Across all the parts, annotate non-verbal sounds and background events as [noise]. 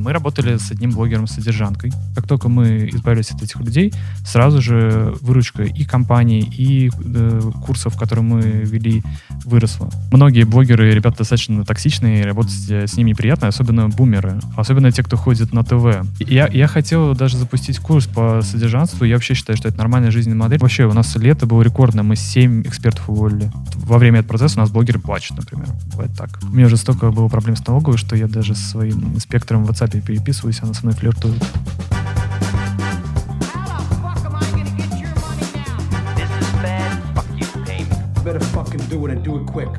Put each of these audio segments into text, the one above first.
Соответственно, мы работали с одним блогером-содержанкой. Как только мы избавились от этих людей, сразу же выручка и компании, и э, курсов, которые мы вели, выросла. Многие блогеры, ребята достаточно токсичные, работать с ними неприятно, особенно бумеры, особенно те, кто ходит на ТВ. Я, я хотел даже запустить курс по содержанству, я вообще считаю, что это нормальная жизненная модель. Вообще, у нас лето было рекордное, мы 7 экспертов уволили. Во время этого процесса у нас блогеры плачут, например. Бывает так. У меня уже столько было проблем с налоговой, что я даже своим инспектором в WhatsApp переписываюсь, она со мной флиртует. Better fucking do it and do it quick.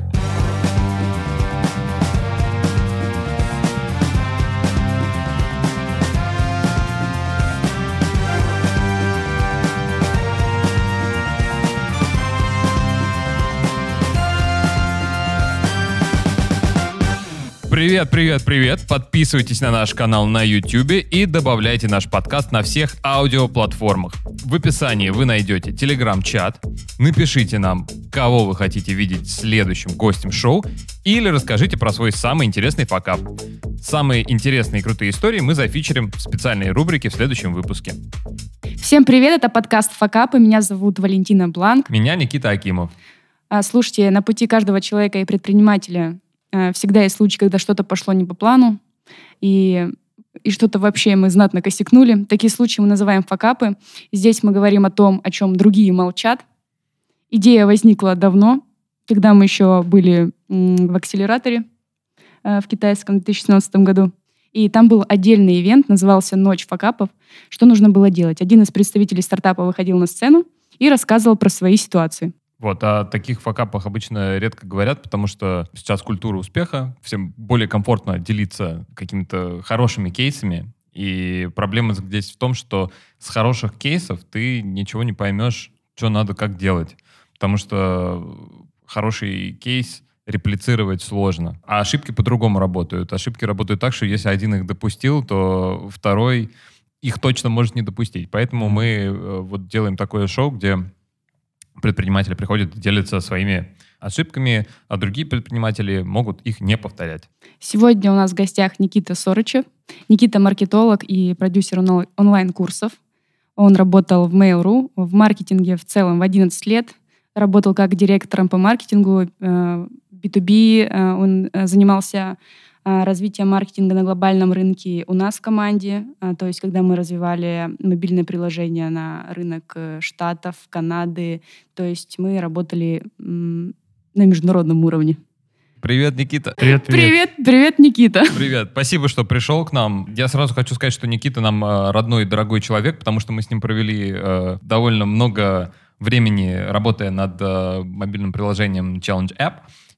Привет, привет, привет. Подписывайтесь на наш канал на YouTube и добавляйте наш подкаст на всех аудиоплатформах. В описании вы найдете телеграм-чат. Напишите нам, кого вы хотите видеть следующим гостем шоу или расскажите про свой самый интересный факап. Самые интересные и крутые истории мы зафичерим в специальной рубрике в следующем выпуске. Всем привет, это подкаст «Факапы». Меня зовут Валентина Бланк. Меня Никита Акимов. А, слушайте, на пути каждого человека и предпринимателя всегда есть случаи, когда что-то пошло не по плану, и, и что-то вообще мы знатно косякнули. Такие случаи мы называем факапы. Здесь мы говорим о том, о чем другие молчат. Идея возникла давно, когда мы еще были в акселераторе э, в китайском 2017 году. И там был отдельный ивент, назывался «Ночь факапов». Что нужно было делать? Один из представителей стартапа выходил на сцену и рассказывал про свои ситуации. Вот, о таких факапах обычно редко говорят, потому что сейчас культура успеха, всем более комфортно делиться какими-то хорошими кейсами, и проблема здесь в том, что с хороших кейсов ты ничего не поймешь, что надо как делать, потому что хороший кейс реплицировать сложно. А ошибки по-другому работают. Ошибки работают так, что если один их допустил, то второй их точно может не допустить. Поэтому мы э, вот делаем такое шоу, где предприниматели приходят и делятся своими ошибками, а другие предприниматели могут их не повторять. Сегодня у нас в гостях Никита Сорычев. Никита маркетолог и продюсер онлайн-курсов. Он работал в Mail.ru, в маркетинге в целом в 11 лет. Работал как директором по маркетингу B2B. Э, э, он э, занимался развитие маркетинга на глобальном рынке у нас в команде. А, то есть, когда мы развивали мобильное приложение на рынок э, Штатов, Канады, то есть мы работали на международном уровне. Привет, Никита. Привет, привет. Привет, привет, Никита. Привет. Спасибо, что пришел к нам. Я сразу хочу сказать, что Никита нам э, родной и дорогой человек, потому что мы с ним провели э, довольно много времени, работая над э, мобильным приложением Challenge App.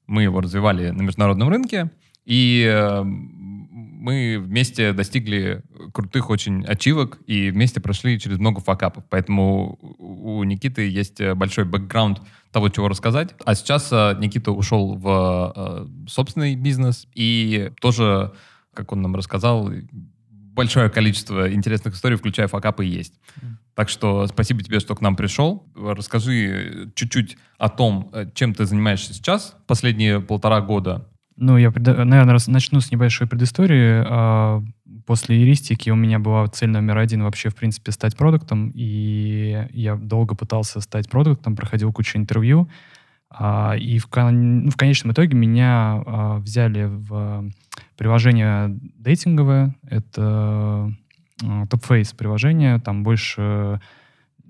Мы его развивали на международном рынке. И э, мы вместе достигли крутых очень ачивок и вместе прошли через много факапов. Поэтому у Никиты есть большой бэкграунд того, чего рассказать. А сейчас э, Никита ушел в э, собственный бизнес и тоже, как он нам рассказал, большое количество интересных историй, включая факапы, есть. Так что спасибо тебе, что к нам пришел. Расскажи чуть-чуть о том, чем ты занимаешься сейчас последние полтора года ну, я, наверное, начну с небольшой предыстории. А, после юристики у меня была цель номер один вообще, в принципе, стать продуктом, и я долго пытался стать продуктом, проходил кучу интервью, а, и в, ну, в конечном итоге меня а, взяли в приложение дейтинговое, это TopFace приложение, там больше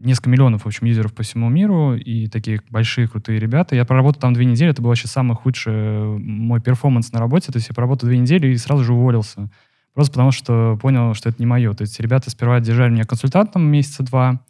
несколько миллионов, в общем, юзеров по всему миру и такие большие крутые ребята. Я проработал там две недели, это был вообще самый худший мой перформанс на работе. То есть я проработал две недели и сразу же уволился. Просто потому что понял, что это не мое. То есть ребята сперва держали меня консультантом месяца два,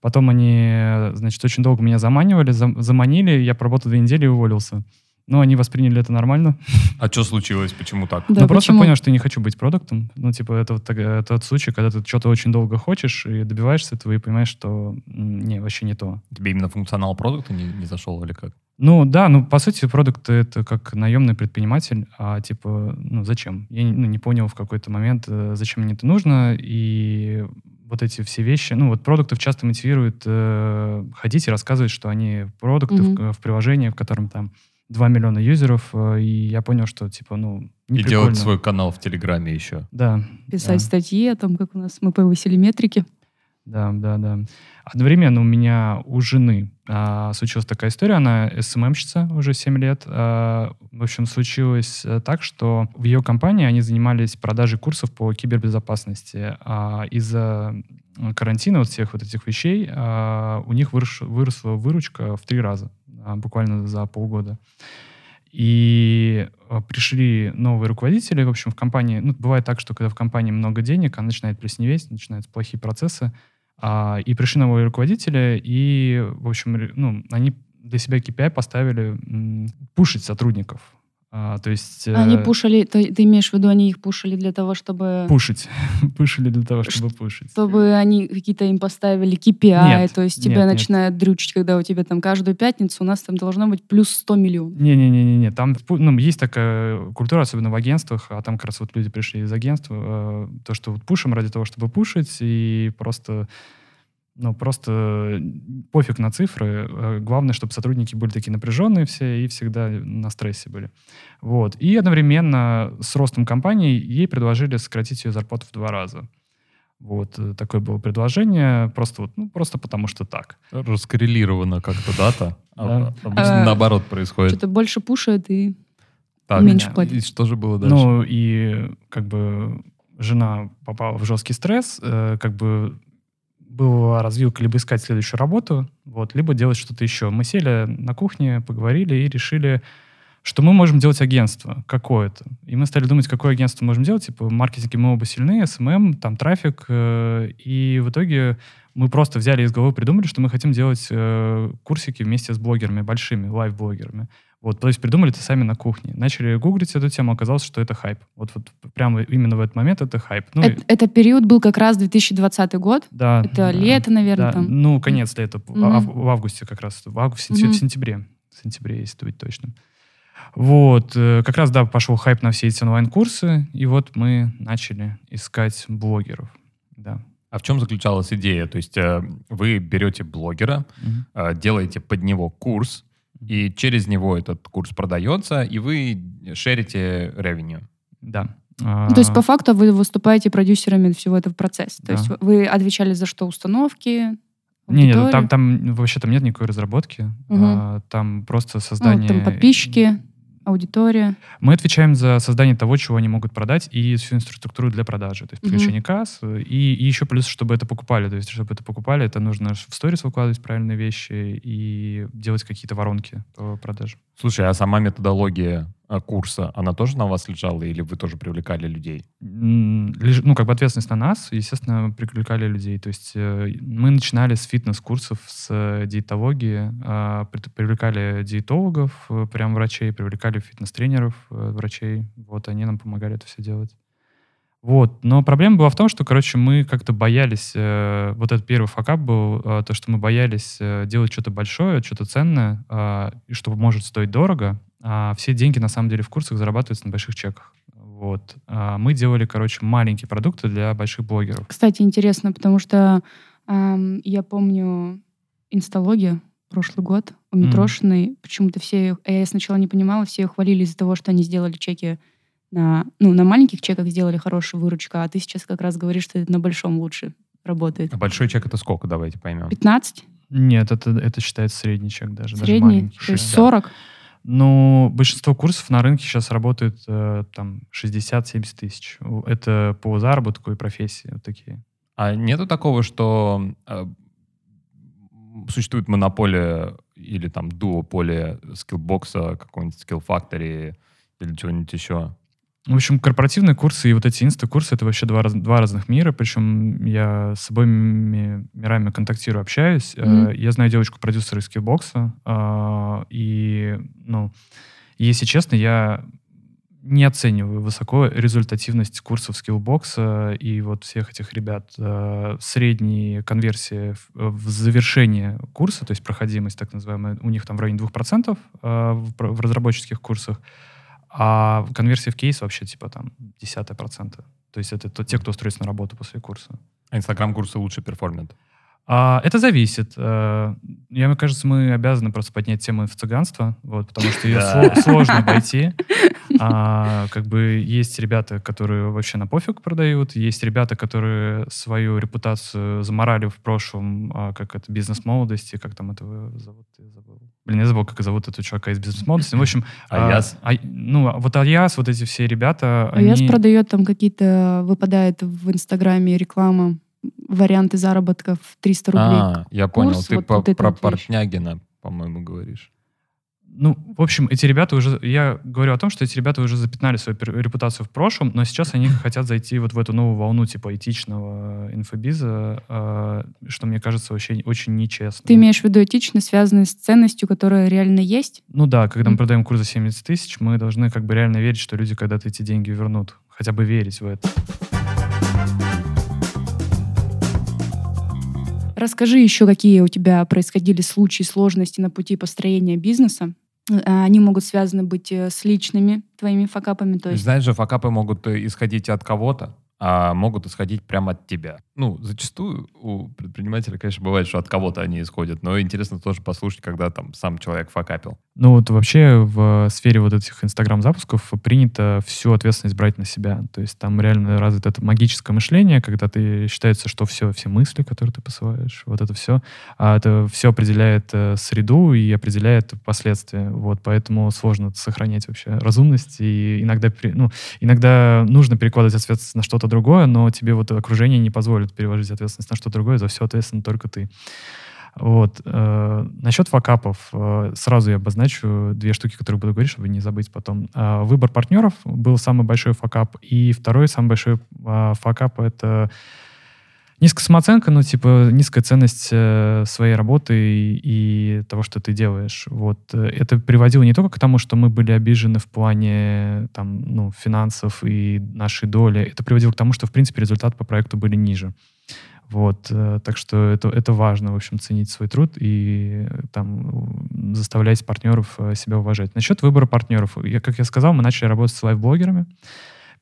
потом они, значит, очень долго меня заманивали, заманили, я проработал две недели и уволился. Ну, они восприняли это нормально. А что случилось? Почему так? Да, ну, просто понял, что я не хочу быть продуктом. Ну, типа, это вот это тот случай, когда ты что-то очень долго хочешь и добиваешься этого, и понимаешь, что не, вообще не то. Тебе именно функционал продукта не, не зашел или как? Ну, да, ну, по сути, продукт — это как наемный предприниматель, а, типа, ну, зачем? Я ну, не понял в какой-то момент, э, зачем мне это нужно, и вот эти все вещи, ну, вот продуктов часто мотивируют э, ходить и рассказывать, что они продукты mm-hmm. в, в приложении, в котором там 2 миллиона юзеров, э, и я понял, что, типа, ну, не И прикольно. делать свой канал в Телеграме еще. Да. Писать да. статьи о том, как у нас мы повысили метрики. Да, да, да. Одновременно у меня у жены а, случилась такая история, она СММщица уже 7 лет. А, в общем, случилось э, так, что в ее компании они занимались продажей курсов по кибербезопасности. А из-за карантина вот всех вот этих вещей у них вырос- выросла выручка в три раза, буквально за полгода. И пришли новые руководители, в общем, в компании, ну, бывает так, что когда в компании много денег, она начинает плесневеть, начинаются плохие процессы, а, и пришли новые руководители, и, в общем, ну, они для себя KPI поставили м, пушить сотрудников. А, то есть... э, Они пушили, ты, ты имеешь в виду, они их пушили для того, чтобы... Пушить. [laughs] Пушили для того, чтобы пушить. Чтобы они какие-то им поставили KPI, Нет, то есть нет, тебя нет. начинают дрючить, когда у тебя там каждую пятницу у нас там должно быть плюс 100 миллионов. Не-не-не-не, там ну, есть такая культура, особенно в агентствах, а там как раз вот люди пришли из агентства, э, то, что вот пушим ради того, чтобы пушить, и просто, ну, просто пофиг на цифры. Э, Главное, чтобы сотрудники были такие напряженные все и всегда на стрессе были. Вот. И одновременно с ростом компании ей предложили сократить ее зарплату в два раза. Вот э, такое было предложение, просто вот, ну, просто потому что так. Раскоррелировано как-то дата. А- А, наоборот происходит. Что-то больше пушает и меньше и платит. что же было дальше? Ну, и как бы жена попала в жесткий стресс, э, как бы была развилка либо искать следующую работу, вот, либо делать что-то еще. Мы сели на кухне, поговорили и решили, что мы можем делать агентство какое-то. И мы стали думать, какое агентство можем делать. Типа, в мы оба сильны, СММ, там трафик. э, и в итоге мы просто взяли из головы, придумали, что мы хотим делать э, курсики вместе с блогерами, большими, лайф-блогерами. Вот, то есть придумали это сами на кухне. Начали гуглить эту тему, оказалось, что это хайп. Вот, вот прямо именно в этот момент это хайп. Ну, и- Это, это период был как раз 2020 год. да, Это да, лето, наверное, да. там. Ну, конец лета, в- Мгм. ав- в августе как раз. В, августе, в Мгм. сентябре. В сентябре, если быть точным. Вот, э, как раз, да, пошел хайп на все эти онлайн-курсы, и вот мы начали искать блогеров. Да. А в чем заключалась идея? То есть э, вы берете блогера, э, делаете под него курс, и через него этот курс продается, и вы шерите ревеню. Да. Ну, То есть, по факту, вы выступаете продюсерами всего этого процесса. То Да. есть, вы- отвечали за что? Установки? Не, нет, аудиторию? там, там вообще там нет никакой разработки. Мгм. А, там просто Ну, создание... там подписчики, аудитория. Мы отвечаем за создание того, чего они могут продать, и всю инфраструктуру для продажи. То есть подключение касс, э, и, и еще плюс, чтобы это покупали. То есть, чтобы это покупали, это нужно в сторис выкладывать правильные вещи и делать какие-то воронки по продаже. Слушай, а сама методология курса, она тоже на вас лежала, или вы тоже привлекали людей? Леж- Ну, как бы ответственность на нас, естественно, привлекали людей. То есть э, мы начинали с фитнес-курсов, с э, диетологии, а, при- привлекали диетологов, э, прям врачей, привлекали фитнес-тренеров, врачей. Вот, они нам помогали это все делать. Вот. Но проблема была в том, что, короче, мы как-то боялись, э, вот этот первый факап был, э, то, что мы боялись э, делать что-то большое, что-то ценное, э, что может стоить дорого, а все деньги, на самом деле, в курсах зарабатываются на больших чеках. Вот. А мы делали, короче, маленькие продукты для больших блогеров. Кстати, интересно, потому что ам, я помню инсталогия прошлый год у Мгм. Митрошиной. Почему-то все а я сначала не понимала, все ее хвалили из-за того, что они сделали чеки на, ну, на маленьких чеках сделали хорошую выручку, а ты сейчас как раз говоришь, что это на большом лучше работает. А большой чек это сколько, давайте поймем? 15? Нет, это, это считается средний чек даже. даже Средний? маленький. То есть Да. 40? Ну, большинство курсов на рынке сейчас работает э, там 60-70 тысяч. Это по заработку и профессии вот такие. А нету такого, что э, существует монополия или там дуополия скиллбокса, Skill Factory или чего-нибудь еще? В общем, корпоративные курсы и вот эти инста-курсы — это вообще два, два разных мира, причем я с обоими мирами контактирую, общаюсь. Мгм. Я знаю девочку-продюсера из Skillbox а, а, и, ну, если честно, я не оцениваю высоко результативность курсов Skillbox а и вот всех этих ребят. Э, Средние конверсии в, завершение курса, то есть проходимость так называемая, у них там в районе 2% э, в разработческих курсах, а конверсия в кейс вообще типа там десятая процента. То есть это то- те, кто устроится на работу после курса. А Инстаграм-курсы лучше перформят? А, это зависит. А, я, мне кажется, мы обязаны просто поднять тему инфо-цыганства, вот, потому что ее Да. сло- сложно [laughs] обойти. А, как бы есть ребята, которые вообще на пофиг продают, есть ребята, которые свою репутацию заморали в прошлом, а, как это бизнес-молодости, как там этого зовут, я забыл. Блин, я забыл, как зовут этого чувака из бизнес-молодости. Ну, В общем, Аяс? а, ну, а вот Аяс, вот эти все ребята, Аяс они... продает там какие-то, выпадает в Инстаграме реклама, варианты заработков 300 рублей. А, я понял. курс, Ты вот- по- вот про. Портнягина, по-моему, говоришь. Ну, в общем, эти ребята уже... Я говорю о том, что эти ребята уже запятнали свою репутацию в прошлом, но сейчас они [laughs] хотят зайти вот в эту новую волну типа этичного инфобиза, э, что мне кажется вообще очень нечестно. Ты имеешь в виду этично связанные с ценностью, которая реально есть? Ну да, когда мы продаем курс за 70 тысяч, мы должны как бы реально верить, что люди когда-то эти деньги вернут. Хотя бы верить в это. Расскажи еще, какие у тебя происходили случаи сложности на пути построения бизнеса. А, Они могут связаны быть э, с личными твоими факапами, то есть Знаешь же, факапы могут э, исходить от кого-то, а могут исходить прямо от тебя. Ну, зачастую у предпринимателя, конечно, бывает, что от кого-то они исходят, но интересно тоже послушать, когда там сам человек факапил. Ну вот вообще в сфере вот этих инстаграм-запусков принято всю ответственность брать на себя. То есть там реально развито это магическое мышление, когда ты считается, что все, все мысли, которые ты посылаешь, вот это все, а это все определяет э, среду и определяет последствия. Вот поэтому сложно сохранять вообще разумность и иногда, ну, иногда нужно перекладывать ответственность на что-то другое, но тебе вот окружение не позволит переложить ответственность на что-то другое, за все ответственно только ты. Вот. Э, насчет факапов. э, сразу я обозначу две штуки, которые буду говорить, чтобы не забыть потом. Э, выбор партнеров был самый большой факап. И второй самый большой э, факап — это низкая самооценка, ну, типа, низкая ценность э, своей работы и, и того, что ты делаешь. Вот. Э, Это приводило не только к тому, что мы были обижены в плане там, ну, финансов и нашей доли, это приводило к тому, что, в принципе, результаты по проекту были ниже. Вот, э, так что это, это важно, в общем, ценить свой труд и там заставлять партнеров себя уважать. Насчет выбора партнеров. Я, как я сказал, мы начали работать с лайфблогерами.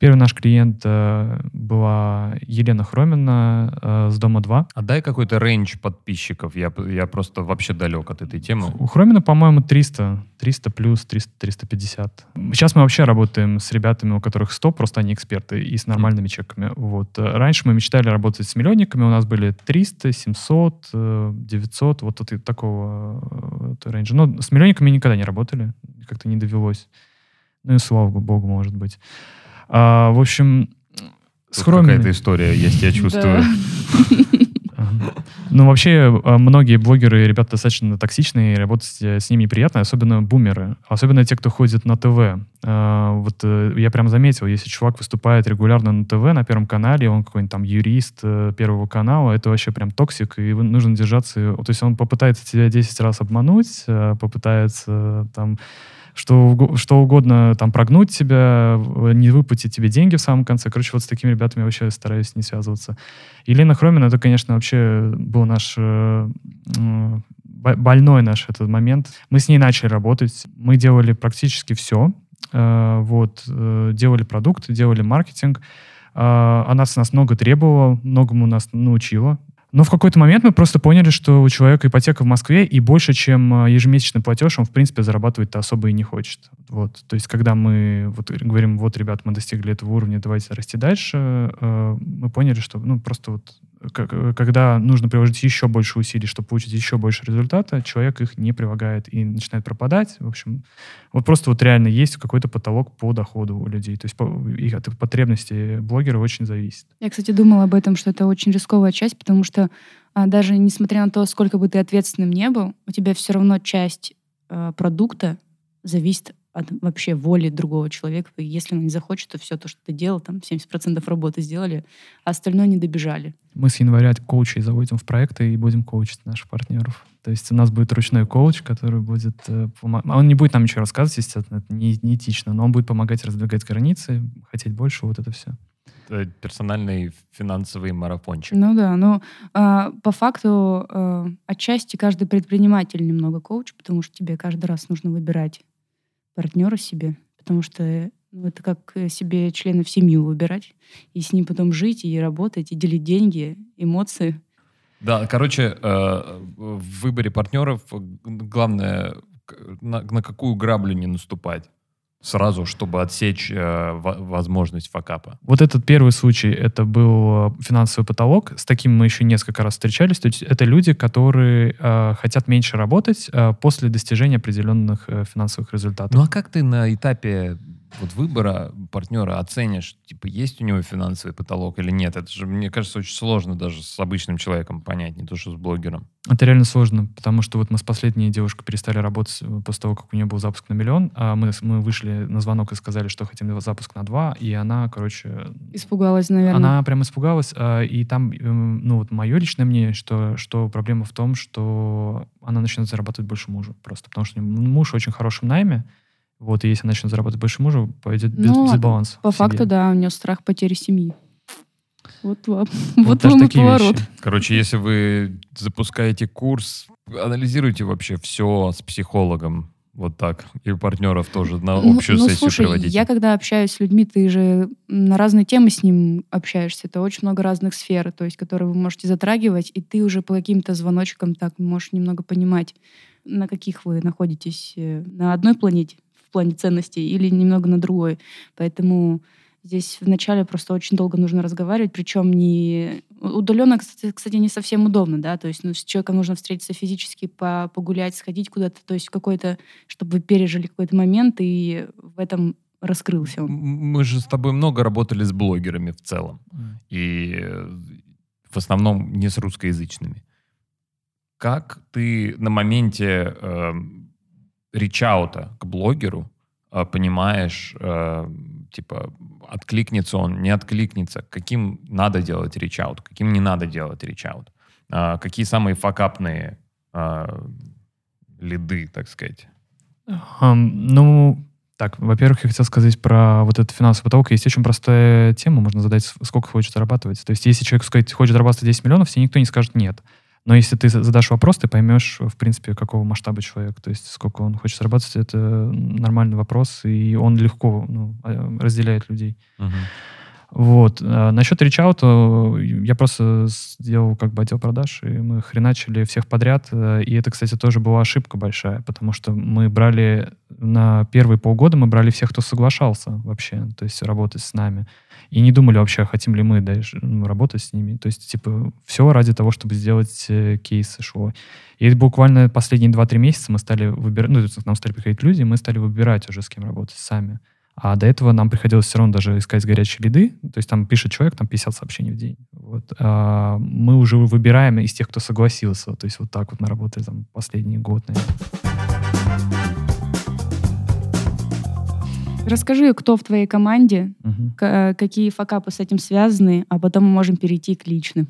Первый наш клиент э, была Елена Хромина э, с Дома 2. А дай какой-то рейндж подписчиков. Я, я просто вообще далек от этой темы. У Хромина, по-моему, 300, 300 плюс, 300, 350. Сейчас мы вообще работаем с ребятами, у которых 100, просто они эксперты, и с нормальными чеками. Вот. Э, Раньше мы мечтали работать с миллионниками, у нас были 300, 700, э, 900, вот тут и такого э, это range а. Но с миллионниками никогда не работали, как-то не довелось. Ну и слава богу, может быть. А, в общем, с Тут Хроминой... какая-то история есть, я чувствую. Ну, вообще, э, многие блогеры, ребята достаточно токсичные, и работать э, с ними неприятно, особенно бумеры, особенно те, кто ходит на ТВ. А, Вот э, я прям заметил, если чувак выступает регулярно на ТВ, на Первом канале, он какой-нибудь там юрист э, Первого канала, это вообще прям токсик, и нужно держаться... То есть он попытается тебя 10 раз обмануть, попытается там что, что угодно там прогнуть тебя, не выплатить тебе деньги в самом конце. Короче, вот с такими ребятами я вообще стараюсь не связываться. Елена Хромина, это, конечно, вообще был наш э, больной наш этот момент. Мы с ней начали работать, мы делали практически все. Э, вот, э, делали продукты, делали маркетинг. Э, Она с нас много требовала, многому нас научила. Но в какой-то момент мы просто поняли, что у человека ипотека в Москве, и больше, чем э, ежемесячный платеж, он, в принципе, зарабатывать-то особо и не хочет. Вот. То есть, когда мы вот, говорим, вот, ребят, мы достигли этого уровня, давайте расти дальше, э, мы поняли, что ну, просто вот когда нужно приложить еще больше усилий, чтобы получить еще больше результата, человек их не прилагает и начинает пропадать. В общем, вот просто вот реально есть какой-то потолок по доходу у людей. То есть по, и от потребностей блогера очень зависит. Я, кстати, думала об этом, что это очень рисковая часть, потому что а, даже несмотря на то, сколько бы ты ответственным не был, у тебя все равно часть э, продукта зависит от вообще воли другого человека. И если он не захочет, то все то, что ты делал, там 70% работы сделали, а остальное не добежали. Мы с января коучей заводим в проекты и будем коучить наших партнеров. То есть у нас будет ручной коуч, который будет... э, помо- Он не будет нам ничего рассказывать, естественно, это не, не этично, но он будет помогать раздвигать границы, хотеть больше, вот это все. Это персональный финансовый марафончик. Ну да, но а, по факту а, отчасти каждый предприниматель немного коуч, потому что тебе каждый раз нужно выбирать партнера себе, потому что ну, это как э, себе членов семью выбирать, и с ним потом жить, и работать, и делить деньги, эмоции. Да, короче, э, в выборе партнеров главное на какую граблю не наступать сразу, чтобы отсечь э, возможность факапа? Вот этот первый случай, это был э, финансовый потолок. С таким мы еще несколько раз встречались. То есть это люди, которые э, хотят меньше работать э, после достижения определенных э, финансовых результатов. Ну а как ты на этапе вот выбора партнера оценишь, типа, есть у него финансовый потолок или нет? Это же, мне кажется, очень сложно даже с обычным человеком понять, не то что с блогером. Это реально сложно, потому что вот мы с последней девушкой перестали работать э, после того, как у нее был запуск на миллион, а мы, мы вышли на звонок и сказали, что хотим запуск на два, и она, короче... Испугалась, наверное. Она прям испугалась, а, и там, эм, ну вот мое личное мнение, что, что проблема в том, что она начнет зарабатывать больше мужа просто, потому что муж очень хорошем найме, вот, и если она начнет зарабатывать больше мужа, пойдет ну, дисбаланс. По факту, да, у нее страх потери семьи. Вот вам, вот, [laughs] вот вам и поворот. Вещи. Короче, если вы запускаете курс, анализируйте вообще все с психологом. Вот так. И партнеров тоже на ну, общую ну, ну, сессию слушай, приводите. Я когда общаюсь с людьми, ты же на разные темы с ним общаешься. Это очень много разных сфер, то есть, которые вы можете затрагивать, и ты уже по каким-то звоночкам так можешь немного понимать, на каких вы находитесь э, на одной планете в плане ценностей или немного на другой. Поэтому здесь вначале просто очень долго нужно разговаривать, причем не удаленно, кстати, кстати, не совсем удобно, да, то есть ну, с человеком нужно встретиться физически, по погулять, сходить куда-то, то есть какой-то, чтобы вы пережили какой-то момент и в этом раскрылся он. Мы же с тобой много работали с блогерами в целом, и в основном не с русскоязычными. Как ты на моменте э, речаута к блогеру э, понимаешь, э, типа, откликнется он, не откликнется, каким надо делать речаут, каким не надо делать речаут, э, какие самые факапные лиды, так сказать? Um, ну, так, во-первых, я хотел сказать про вот этот финансовый потолок. Есть очень простая тема, можно задать, сколько хочет зарабатывать. То есть, если человек сказать, хочет зарабатывать 10 миллионов, тебе никто не скажет нет. Но если ты задашь вопрос, ты поймешь, в принципе, какого масштаба человек, то есть сколько он хочет зарабатывать, это нормальный вопрос, и он легко ну, а, разделяет людей. Uh-huh. Вот. А насчет речаута я просто сделал как бы отдел продаж, и мы хреначили всех подряд. Э, и это, кстати, тоже была ошибка большая, потому что мы брали на первые полгода мы брали всех, кто соглашался вообще, то есть работать с нами. И не думали вообще, хотим ли мы дальше ну, работать с ними. То есть, типа, все ради того, чтобы сделать э, кейсы шло. И буквально последние 2-3 месяца мы стали выбирать, ну, нам стали приходить люди, и мы стали выбирать уже, с кем работать сами. А до этого нам приходилось все равно даже искать горячие лиды. То есть там пишет человек, там 50 сообщений в день. Вот. А мы уже выбираем из тех, кто согласился. То есть вот так вот мы работали там последний год, наверное. Расскажи, кто в твоей команде, угу. какие факапы с этим связаны, а потом мы можем перейти к личным.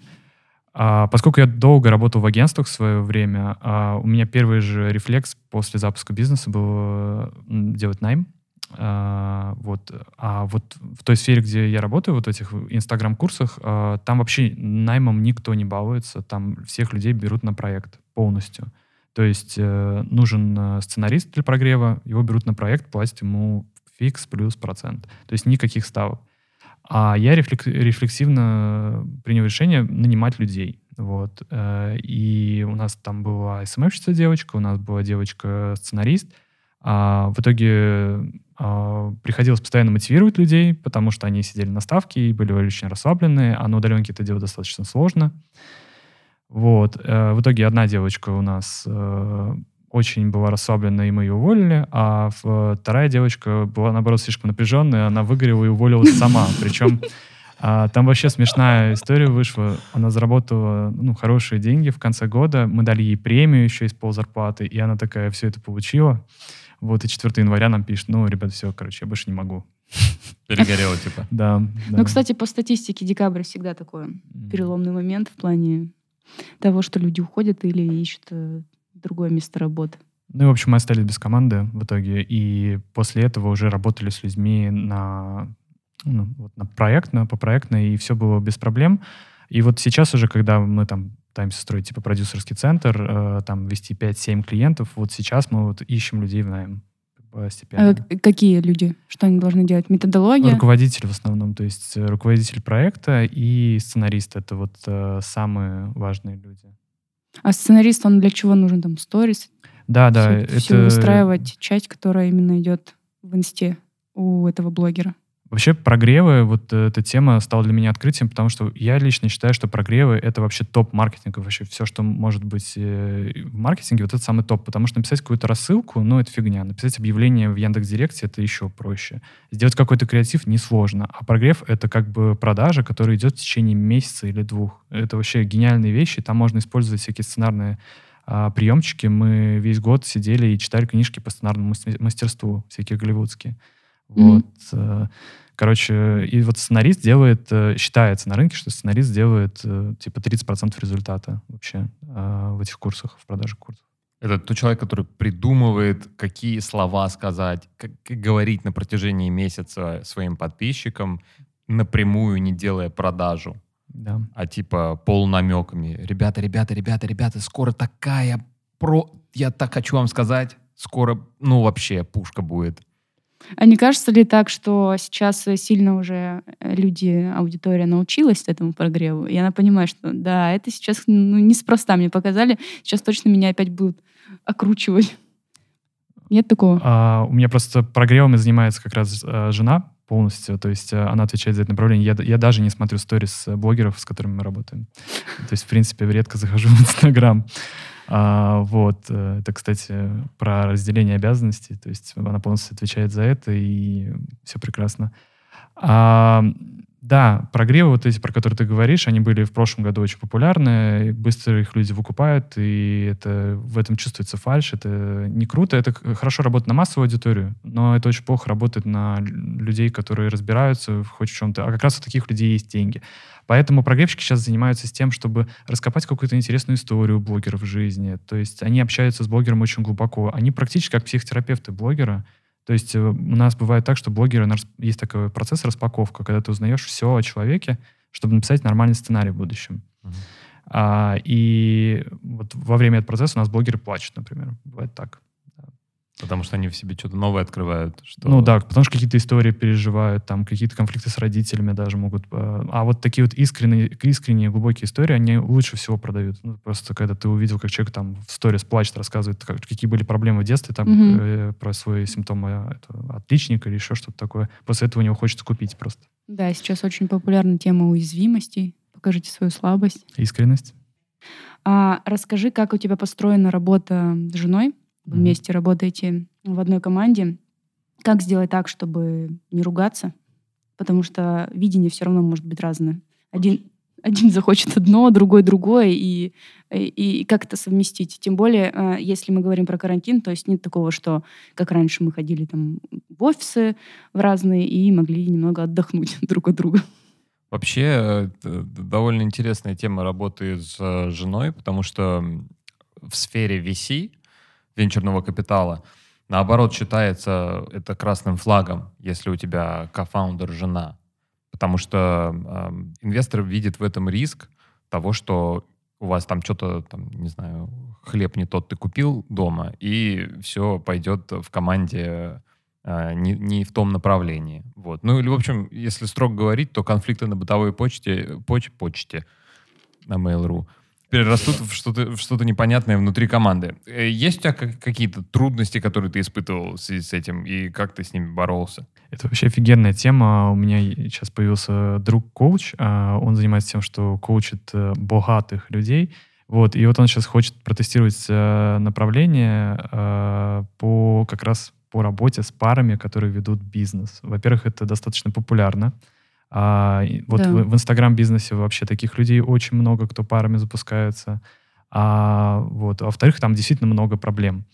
А, поскольку я долго работал в агентствах в свое время, а, у меня первый же рефлекс после запуска бизнеса был делать найм. А, вот. А вот в той сфере, где я работаю, вот в этих инстаграм-курсах, а, там вообще наймом никто не балуется, там всех людей берут на проект полностью. То есть э, нужен э, сценарист для прогрева, его берут на проект, платят ему фикс плюс процент. То есть никаких ставок. А я рефлексивно принял решение нанимать людей. Вот. Э, и у нас там была СММщица девочка, у нас была девочка-сценарист. А в итоге а, приходилось постоянно мотивировать людей, потому что они сидели на ставке и были очень расслаблены, а на удаленке это делать достаточно сложно. Вот. Э, в итоге одна девочка у нас э, очень была расслаблена, и мы ее уволили, а вторая девочка была, наоборот, слишком напряженная, она выгорела и уволилась сама. Причем а, там вообще смешная история вышла. Она заработала ну, хорошие деньги в конце года. Мы дали ей премию еще из ползарплаты, и она такая все это получила. Вот, и 4 января нам пишет, ну, ребят, все, короче, я больше не могу. Перегорело, типа. Да. Ну, кстати, по статистике декабрь всегда такой переломный момент в плане того, что люди уходят или ищут э, другое место работы. Ну, в общем, мы остались без команды в итоге, и после этого уже работали с людьми на, ну, вот на проектно, по проектно, и все было без проблем. И вот сейчас уже, когда мы там пытаемся строить типа продюсерский центр, э, там вести 5-7 клиентов. Вот сейчас мы вот ищем людей в найм. постепенно. А какие люди? Что они должны делать? Методология? Руководитель в основном, то есть э, руководитель проекта и сценарист. Это вот э, самые важные люди. А сценарист, он для чего нужен? Там сторис? Да, да. Все, это... все выстраивать часть, которая именно идет в инсте у этого блогера. Вообще прогревы, вот эта тема стала для меня открытием, потому что я лично считаю, что прогревы — это вообще топ маркетинга. Вообще все, что может быть э, в маркетинге, вот это самый топ. Потому что написать какую-то рассылку, ну, это фигня. Написать объявление в Яндекс.Директе — это еще проще. Сделать какой-то креатив несложно. А прогрев — это как бы продажа, которая идет в течение месяца или двух. Это вообще гениальные вещи. Там можно использовать всякие сценарные а, приемчики. Мы весь год сидели и читали книжки по сценарному мастерству, всякие голливудские. Вот. Mm-hmm. Короче, и вот сценарист делает, э, считается на рынке, что сценарист делает э, типа 30% результата вообще в этих курсах, в продаже курсов. Это тот человек, который придумывает, какие слова сказать, как, как говорить на протяжении месяца своим подписчикам, напрямую не делая продажу. Да. А типа полунамеками. Ребята, ребята, ребята, ребята, скоро такая про... Я так хочу вам сказать, скоро, ну, вообще пушка будет. А не кажется ли так, что сейчас сильно уже э, люди, аудитория научилась этому прогреву, и она понимает, что да, это сейчас ну, неспроста мне показали, сейчас точно меня опять будут окручивать. Нет такого? А, у меня просто прогревами занимается как раз а, жена полностью, то есть а, она отвечает за это направление. Я, я даже не смотрю сторис блогеров, с которыми мы работаем. То есть, в принципе, редко захожу в Инстаграм. А, вот. Э, это, кстати, про разделение обязанностей. То есть она полностью отвечает за это, и все прекрасно. А, да, прогревы вот эти, про которые ты говоришь, они были в прошлом году очень популярны, быстро их люди выкупают, и это, в этом чувствуется фальш, это не круто, это хорошо работает на массовую аудиторию, но это очень плохо работает на людей, которые разбираются хоть в чем-то, а как раз у таких людей есть деньги. Поэтому прогревщики сейчас занимаются с тем, чтобы раскопать какую-то интересную историю блогеров в жизни. То есть они общаются с блогером очень глубоко. Они практически как психотерапевты блогера. То есть э, у нас бывает так, что блогеры, есть такой процесс распаковка, когда ты узнаешь все о человеке, чтобы написать нормальный сценарий в будущем. Uh-huh. А, и вот во время этого процесса у нас блогеры плачут, например. Бывает так. Потому что они в себе что-то новое открывают. Что... Ну да, потому что какие-то истории переживают, там какие-то конфликты с родителями даже могут. Э, а вот такие вот искренние, искренние глубокие истории, они лучше всего продают. Ну, просто когда ты увидел, как человек там в сторис плачет, рассказывает, как, какие были проблемы в детстве, там mm-hmm. э, про свои симптомы э, это, отличника или еще что-то такое. После этого у него хочется купить просто. Да, сейчас очень популярна тема уязвимостей. Покажите свою слабость. Искренность. А, расскажи, как у тебя построена работа с женой? Вы вместе работаете в одной команде, как сделать так, чтобы не ругаться? Потому что видение все равно может быть разное. Один, один захочет одно, другой другое, и, и, и как это совместить? Тем более, э, если мы говорим про карантин, то есть нет такого, что как раньше мы ходили там в офисы в разные и могли немного отдохнуть [laughs] друг от друга. Вообще, э, довольно интересная тема работы с э, женой, потому что в сфере VC венчурного капитала. Наоборот, считается это красным флагом, если у тебя кофаундер жена. Потому что э, инвестор видит в этом риск того, что у вас там что-то, там, не знаю, хлеб не тот ты купил дома, и все пойдет в команде э, не, не в том направлении. Вот. Ну или, в общем, если строго говорить, то конфликты на бытовой почте, поч, почте на Mail.ru перерастут в что-то что непонятное внутри команды. Э, есть у тебя какие-то трудности, которые ты испытывал в связи с этим, и как ты с ними боролся? Это вообще офигенная тема. У меня сейчас появился друг-коуч. А, он занимается тем, что коучит э, богатых людей. Вот, и вот он сейчас хочет протестировать э, направление по как раз по работе с парами, которые ведут бизнес. Во-первых, это достаточно популярно. А, вот да. в, Инстаграм-бизнесе вообще таких людей очень много, кто парами запускается. А, вот. А во-вторых, там действительно много проблем.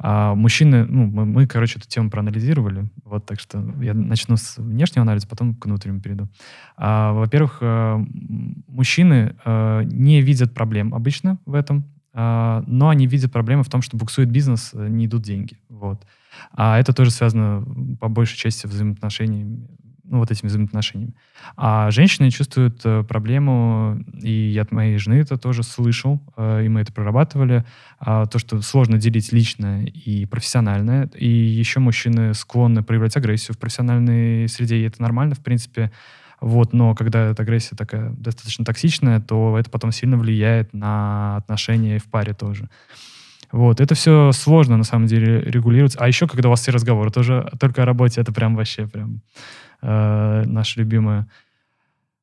А мужчины, ну, мы, мы, короче, эту тему проанализировали, вот, так что я начну с внешнего анализа, потом к внутреннему перейду. А, во-первых, э, мужчины а, не видят проблем обычно в этом, а, но они видят проблемы в том, что буксует бизнес, не идут деньги, вот. А это тоже связано по большей части взаимоотношениями ну, вот этими взаимоотношениями. А женщины чувствуют э, проблему, и я от моей жены это тоже слышал, э, и мы это прорабатывали, э, то, что сложно делить личное и профессиональное, и еще мужчины склонны проявлять агрессию в профессиональной среде, и это нормально, в принципе, вот, но когда эта агрессия такая достаточно токсичная, то это потом сильно влияет на отношения в паре тоже. Вот, это все сложно, на самом деле, регулироваться. А еще, когда у вас все разговоры тоже только о работе, это прям вообще прям э, наша любимая.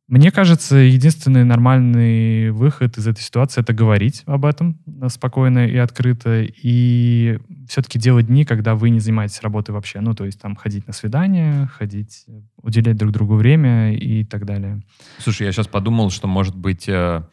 Мне кажется, единственный нормальный выход из этой ситуации — это говорить об этом спокойно и открыто, и все-таки делать дни, когда вы не занимаетесь работой вообще. Ну, то есть там ходить на свидания, ходить, уделять друг другу время и так далее. Слушай, я сейчас подумал, что, может быть, э,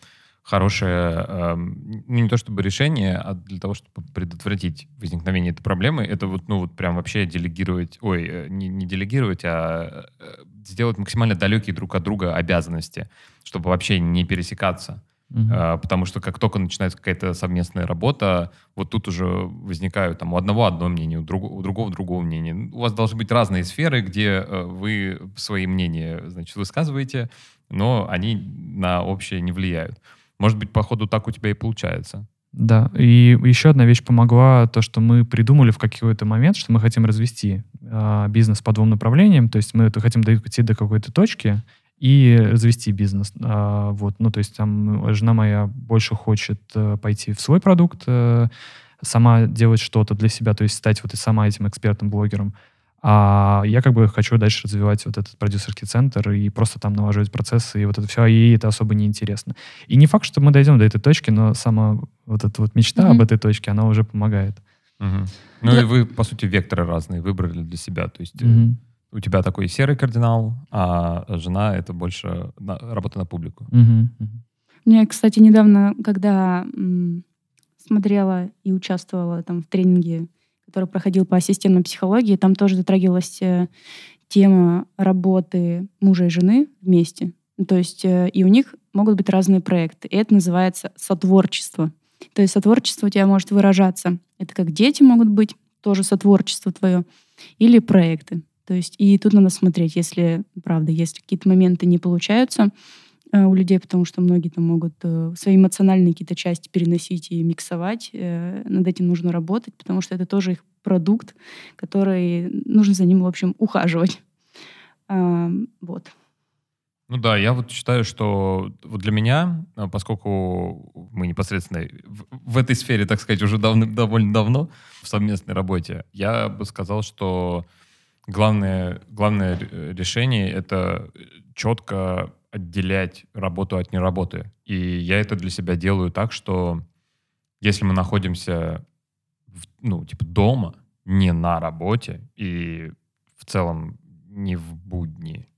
хорошее, э, ну, не то чтобы решение, а для того, чтобы предотвратить возникновение этой проблемы, это вот, ну, вот прям вообще делегировать, ой, э, не, не делегировать, а э, сделать максимально далекие друг от друга обязанности, чтобы вообще не пересекаться. Uh-huh. Потому что как только начинается какая-то совместная работа, вот тут уже возникают там у одного одно мнение, у, друг, у другого другого мнение. У вас должны быть разные сферы, где вы свои мнения, значит, высказываете, но они на общее не влияют. Может быть, по ходу так у тебя и получается. Да, и еще одна вещь помогла, то, что мы придумали в какой-то момент, что мы хотим развести э, бизнес по двум направлениям, то есть мы это хотим дойти до какой-то точки и развести бизнес. Э, вот, ну, то есть там жена моя больше хочет э, пойти в свой продукт, э, сама делать что-то для себя, то есть стать вот и сама этим экспертом-блогером. А я как бы хочу дальше развивать вот этот продюсерский центр и просто там налаживать процессы, и вот это все, и это особо не интересно. И не факт, что мы дойдем до этой точки, но сама вот эта вот мечта mm-hmm. об этой точке, она уже помогает. Mm-hmm. Ну да. и вы, по сути, векторы разные выбрали для себя. То есть mm-hmm. у тебя такой серый кардинал, а жена — это больше на, работа на публику. Mm-hmm. Мне, кстати, недавно, когда м, смотрела и участвовала там в тренинге который проходил по системной психологии, там тоже затрагивалась э, тема работы мужа и жены вместе. То есть э, и у них могут быть разные проекты. И это называется сотворчество. То есть сотворчество у тебя может выражаться. Это как дети могут быть, тоже сотворчество твое, или проекты. То есть и тут надо смотреть, если, правда, если какие-то моменты не получаются, у людей, потому что многие там могут э, свои эмоциональные какие-то части переносить и миксовать. Э, над этим нужно работать, потому что это тоже их продукт, который нужно за ним, в общем, ухаживать. Вот. Ну да, я вот считаю, что вот для меня, поскольку мы непосредственно в, в этой сфере, так сказать, уже давно, довольно давно в совместной работе, я бы сказал, что главное, главное решение — это четко отделять работу от неработы. И я это для себя делаю так, что если мы находимся, в, ну, типа дома, не на работе и в целом не в будни,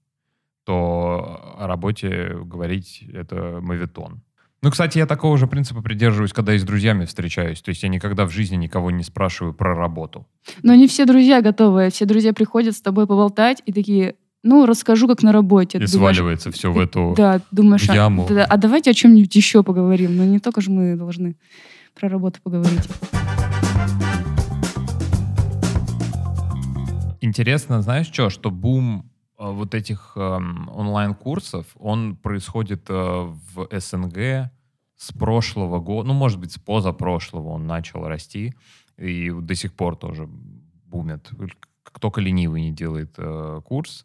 то о работе говорить это мавитон. Ну, кстати, я такого же принципа придерживаюсь, когда и с друзьями встречаюсь. То есть я никогда в жизни никого не спрашиваю про работу. Но не все друзья готовы. Все друзья приходят с тобой поболтать и такие, ну, расскажу, как на работе. И думаешь, сваливается все в эту да, думаешь, а, яму. А, а давайте о чем-нибудь еще поговорим. Но не только же мы должны про работу поговорить. Интересно, знаешь что, что бум э, вот этих э, онлайн-курсов, он происходит э, в СНГ с прошлого года, ну, может быть, с позапрошлого он начал расти, и до сих пор тоже бумят. Как только ленивый не делает э, курс,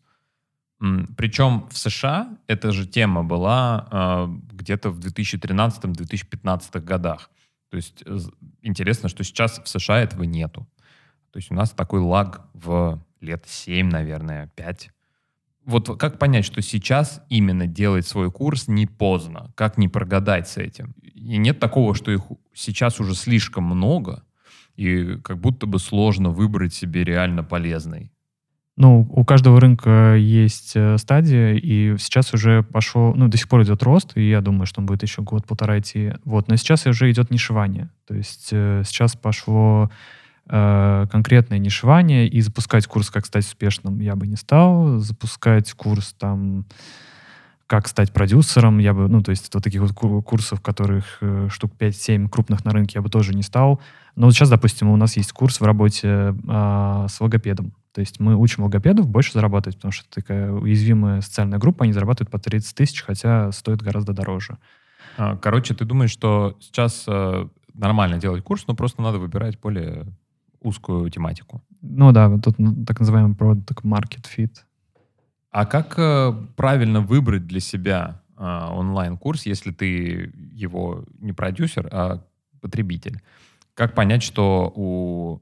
причем в США эта же тема была э, где-то в 2013-2015 годах. То есть интересно, что сейчас в США этого нету. То есть у нас такой лаг в лет 7, наверное, 5. Вот как понять, что сейчас именно делать свой курс не поздно? Как не прогадать с этим? И нет такого, что их сейчас уже слишком много, и как будто бы сложно выбрать себе реально полезный. Ну, у каждого рынка есть э, стадия, и сейчас уже пошел, ну, до сих пор идет рост, и я думаю, что он будет еще год-полтора идти. Вот, но сейчас уже идет нишевание. То есть э, сейчас пошло э, конкретное нишевание, и запускать курс «Как стать успешным» я бы не стал. Запускать курс там как стать продюсером, я бы, ну, то есть вот таких вот курсов, которых штук 5-7 крупных на рынке, я бы тоже не стал. Но вот сейчас, допустим, у нас есть курс в работе э, с логопедом. То есть мы учим логопедов больше зарабатывать, потому что это такая уязвимая социальная группа, они зарабатывают по 30 тысяч, хотя стоит гораздо дороже. А, короче, ты думаешь, что сейчас э, нормально делать курс, но просто надо выбирать более узкую тематику? Ну да, тут ну, так называемый product market fit. А как э, правильно выбрать для себя э, онлайн-курс, если ты его не продюсер, а потребитель? Как понять, что у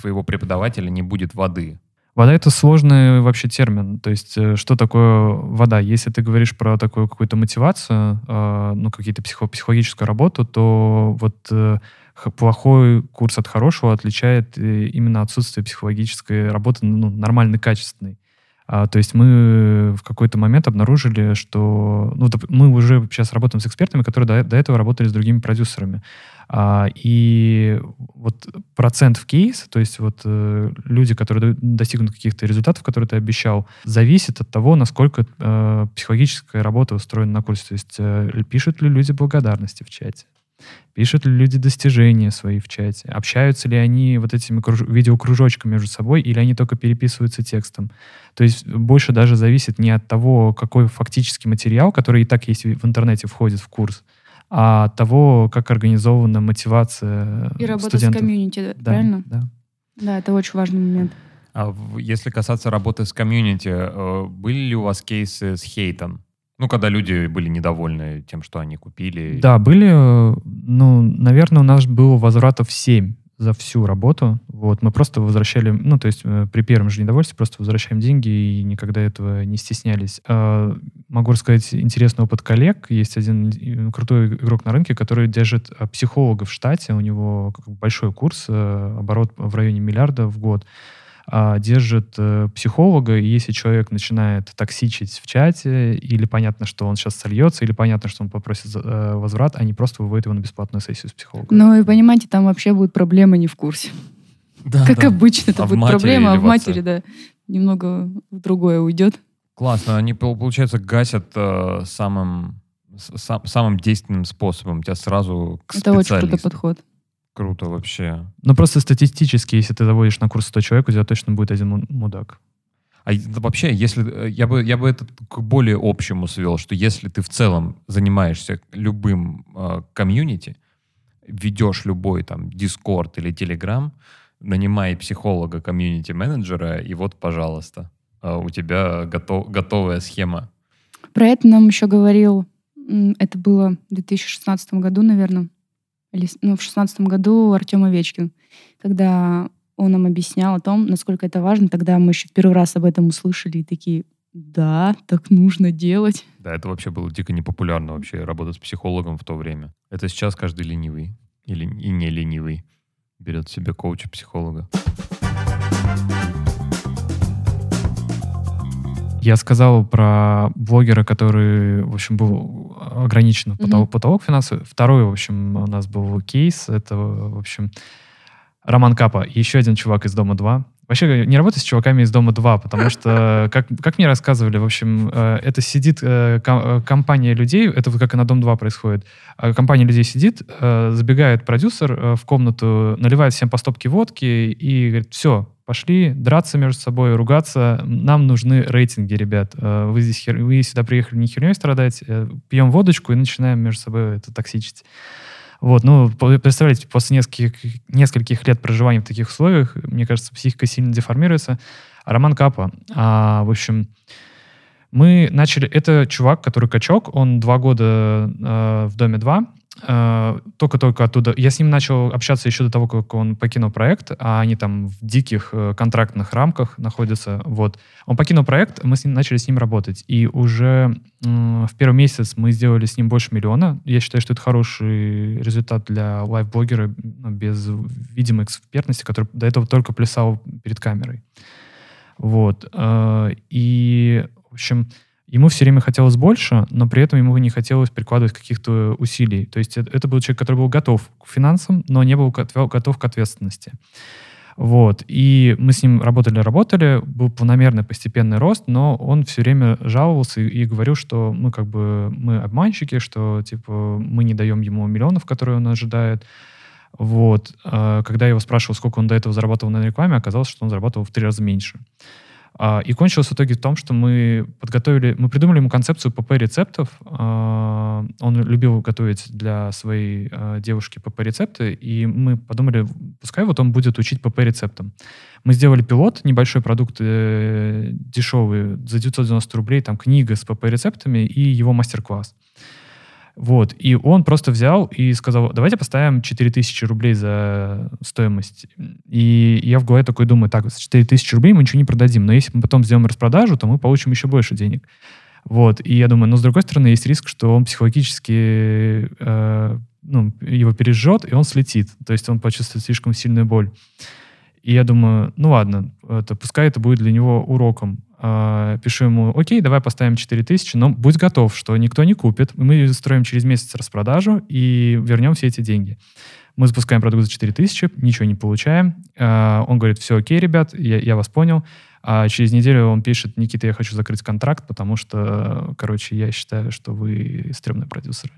твоего преподавателя не будет воды? Вода — это сложный вообще термин. То есть э, что такое вода? Если ты говоришь про такую какую-то мотивацию, э, ну, какие-то психо- психологическую работу, то вот э, плохой курс от хорошего отличает э, именно отсутствие психологической работы, ну, нормальной, качественной. А, то есть мы в какой-то момент обнаружили, что ну, мы уже сейчас работаем с экспертами, которые до, до этого работали с другими продюсерами. А, и вот процент в кейс, то есть вот э, люди, которые до- достигнут каких-то результатов, которые ты обещал, зависит от того, насколько э, психологическая работа устроена на курсе. То есть э, пишут ли люди благодарности в чате, пишут ли люди достижения свои в чате, общаются ли они вот этими круж- видеокружочками между собой, или они только переписываются текстом. То есть больше даже зависит не от того, какой фактический материал, который и так есть в интернете, входит в курс, а от того, как организована мотивация И работа студентов. с комьюнити, Да, правильно? Да. Да, это очень важный момент. А если касаться работы с комьюнити, э, были ли у вас кейсы с хейтом? Ну, когда люди были недовольны тем, что они купили. Да, были, э, ну, наверное, у нас было возвратов 7 за всю работу. Вот, мы просто возвращали, ну, то есть э, при первом же недовольстве просто возвращаем деньги и никогда этого не стеснялись. А, могу рассказать интересный опыт коллег. Есть один э, крутой игрок на рынке, который держит психолога в штате. У него большой курс, оборот в районе миллиарда в год. А, держит э, психолога, и если человек начинает токсичить в чате, или понятно, что он сейчас сольется, или понятно, что он попросит э, возврат, они просто выводят его на бесплатную сессию с психологом. Ну и понимаете, там вообще будет проблема не в курсе. Да, Как да. обычно, это А будет проблема, а в матери, да, немного в другое уйдет. Классно. Они, пол- получается, гасят э, самым, с- сам- самым действенным способом. Тебя сразу к Это очень крутой специалисту. подход. Круто вообще. Но просто статистически, если ты заводишь на курс 100 человек, у тебя точно будет один му- мудак. А вообще, если э, я бы я бы это к более общему свел, что если ты в целом занимаешься любым э, комьюнити, ведешь любой там Discord или Telegram, нанимай психолога, комьюнити-менеджера, и вот, пожалуйста, э, у тебя готов, готовая схема. Про это нам еще говорил, это было в 2016 году, наверное, ну, в 2016 году Артем Овечкин, когда он нам объяснял о том, насколько это важно. Тогда мы еще в первый раз об этом услышали и такие, да, так нужно делать. Да, это вообще было дико непопулярно вообще, работать с психологом в то время. Это сейчас каждый ленивый или и не ленивый берет себе коуча-психолога. Я сказал про блогера, который, в общем, был ограничен потолок, Мгм. потолок финансовый. Второй, в общем, у нас был кейс. Это, в общем, Роман Капа. Еще один чувак из «Дома 2». Вообще, не работай с чуваками из «Дома 2», потому [laughs] что, как, как мне рассказывали, в общем, э, это сидит э, ко- э, компания людей, это вот как и на «Дом 2» происходит. Компания людей сидит, э, забегает продюсер э, в комнату, наливает всем по стопке водки и говорит, все, пошли драться между собой, ругаться, нам нужны рейтинги, ребят. Э, Вы, здесь хер- вы сюда приехали не херней страдать, э, пьем водочку и начинаем между собой это токсичить. Вот, ну, представляете, после нескольких, нескольких лет проживания в таких условиях, мне кажется, психика сильно деформируется. Роман Капа, а, в общем, мы начали... Это чувак, который качок, он два года э, в Доме 2, э, только-только оттуда... Я с ним начал общаться еще до того, как он покинул проект, а они там в диких э, контрактных рамках находятся. Вот. Он покинул проект, мы с ним начали с ним работать. И уже в первый месяц мы сделали с ним больше миллиона. Я считаю, что это хороший результат для лайв-блогера ну, без видимой экспертности, который до этого только плясал перед камерой. Вот. э, И, в общем, ему все время хотелось больше, но при этом ему не хотелось прикладывать каких-то усилий. То есть это, был человек, который был готов к финансам, но не был готов, к ответственности. Вот. И мы с ним работали-работали, был планомерный постепенный рост, но он все время жаловался и, и говорил, что мы как бы мы обманщики, что типа мы не даем ему миллионов, которые он ожидает. Вот. А, когда я его спрашивал, сколько он до этого зарабатывал на рекламе, оказалось, что он зарабатывал в три раза меньше. И кончилось в итоге в том, что мы подготовили, мы придумали ему концепцию ПП-рецептов. А, он любил готовить для своей девушки ПП-рецепты, и мы подумали, пускай вот он будет учить ПП-рецептам. Мы сделали пилот, небольшой продукт, э, дешевый, за 990 рублей, там книга с ПП-рецептами и его мастер-класс. Вот. И он просто взял и сказал, давайте поставим 4000 рублей за стоимость. И я в голове такой думаю, так, за 4000 рублей мы ничего не продадим, но если мы потом сделаем распродажу, то мы получим еще больше денег. Вот. И я думаю, но с другой стороны, есть риск, что он психологически э, ну, его пережжет, и он слетит. То есть он почувствует слишком сильную боль. И я думаю, ну ладно, это, пускай это будет для него уроком. А, пишу ему, окей, давай поставим 4000, но будь готов, что никто не купит. Мы строим через месяц распродажу и вернем все эти деньги. Мы запускаем продукт за 4000, ничего не получаем. А, он говорит, все окей, ребят, я, я вас понял. А через неделю он пишет, Никита, я хочу закрыть контракт, потому что, короче, я считаю, что вы стрёмные продюсеры.